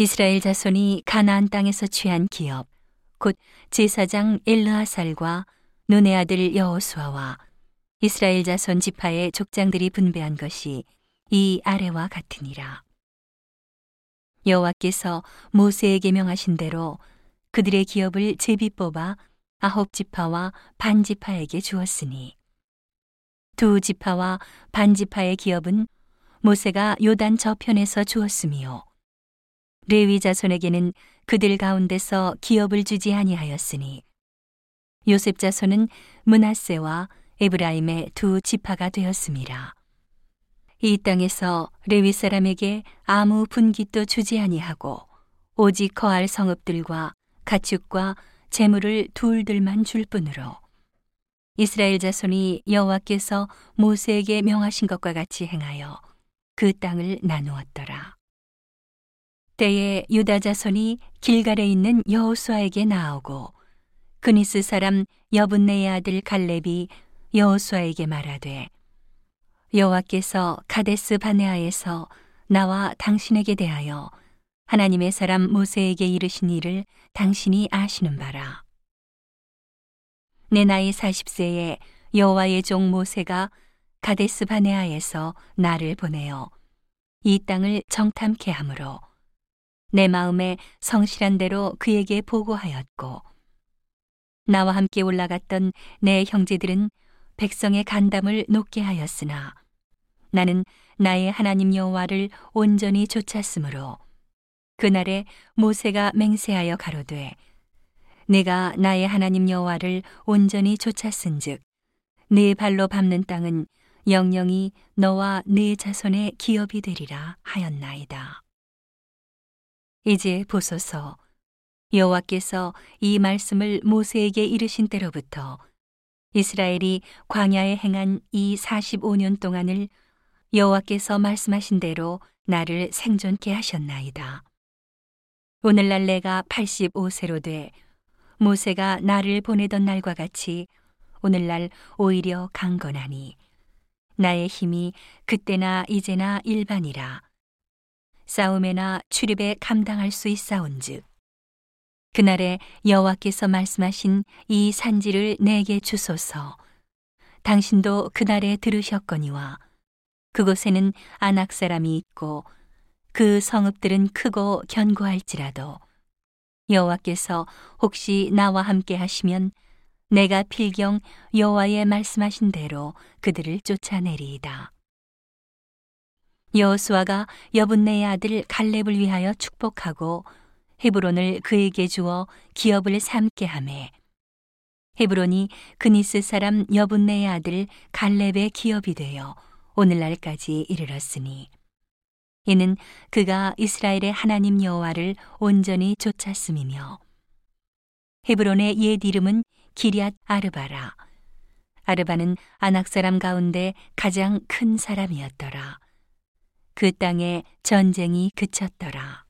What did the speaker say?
이스라엘 자손이 가나안 땅에서 취한 기업 곧 제사장 엘르하살과 눈의 아들 여호수아와 이스라엘 자손 지파의 족장들이 분배한 것이 이 아래와 같으니라. 여호와께서 모세에게 명하신 대로 그들의 기업을 제비 뽑아 아홉 지파와 반 지파에게 주었으니 두 지파와 반 지파의 기업은 모세가 요단 저편에서 주었으며 레위 자손에게는 그들 가운데서 기업을 주지 아니하였으니 요셉 자손은 문하세와 에브라임의 두 지파가 되었습니다. 이 땅에서 레위 사람에게 아무 분깃도 주지 아니하고 오직 거할 성읍들과 가축과 재물을 둘들만 줄 뿐으로 이스라엘 자손이 여호와께서 모세에게 명하신 것과 같이 행하여 그 땅을 나누었더라. 때에 유다 자손이 길갈에 있는 여호수아에게 나오고 그니스 사람 여분네의 아들 갈렙이 여호수아에게 말하되 여호와께서 가데스 바네아에서 나와 당신에게 대하여 하나님의 사람 모세에게 이르신 일을 당신이 아시는 바라. 내 나이 40세에 여호와의 종 모세가 가데스 바네아에서 나를 보내어 이 땅을 정탐케 하므로 내 마음에 성실한 대로 그에게 보고하였고 나와 함께 올라갔던 내 형제들은 백성의 간담을 높게 하였으나 나는 나의 하나님 여호와를 온전히 좇았으므로 그날에 모세가 맹세하여 가로되 내가 나의 하나님 여호와를 온전히 좇았은즉 네 발로 밟는 땅은 영영이 너와 네 자손의 기업이 되리라 하였나이다. 이제 보소서 여호와께서 이 말씀을 모세에게 이르신 때로부터 이스라엘이 광야에 행한 이 45년 동안을 여호와께서 말씀하신 대로 나를 생존케 하셨나이다. 오늘날 내가 85세로 돼 모세가 나를 보내던 날과 같이 오늘날 오히려 강건하니 나의 힘이 그때나 이제나 일반이라 싸움에나 출입에 감당할 수 있사온즉 그날에 여호와께서 말씀하신 이 산지를 내게 주소서 당신도 그날에 들으셨거니와 그곳에는 안악 사람이 있고 그 성읍들은 크고 견고할지라도 여호와께서 혹시 나와 함께 하시면 내가 필경 여호와의 말씀하신 대로 그들을 쫓아내리이다. 여호수아가 여분네의 아들 갈렙을 위하여 축복하고 헤브론을 그에게 주어 기업을 삼게 하매 헤브론이 그니스 사람 여분네의 아들 갈렙의 기업이 되어 오늘날까지 이르렀으니 이는 그가 이스라엘의 하나님 여호와를 온전히 쫓았음이며 헤브론의 옛 이름은 기리앗 아르바라 아르바는 아낙 사람 가운데 가장 큰 사람이었더라. 그 땅에 전쟁이 그쳤더라.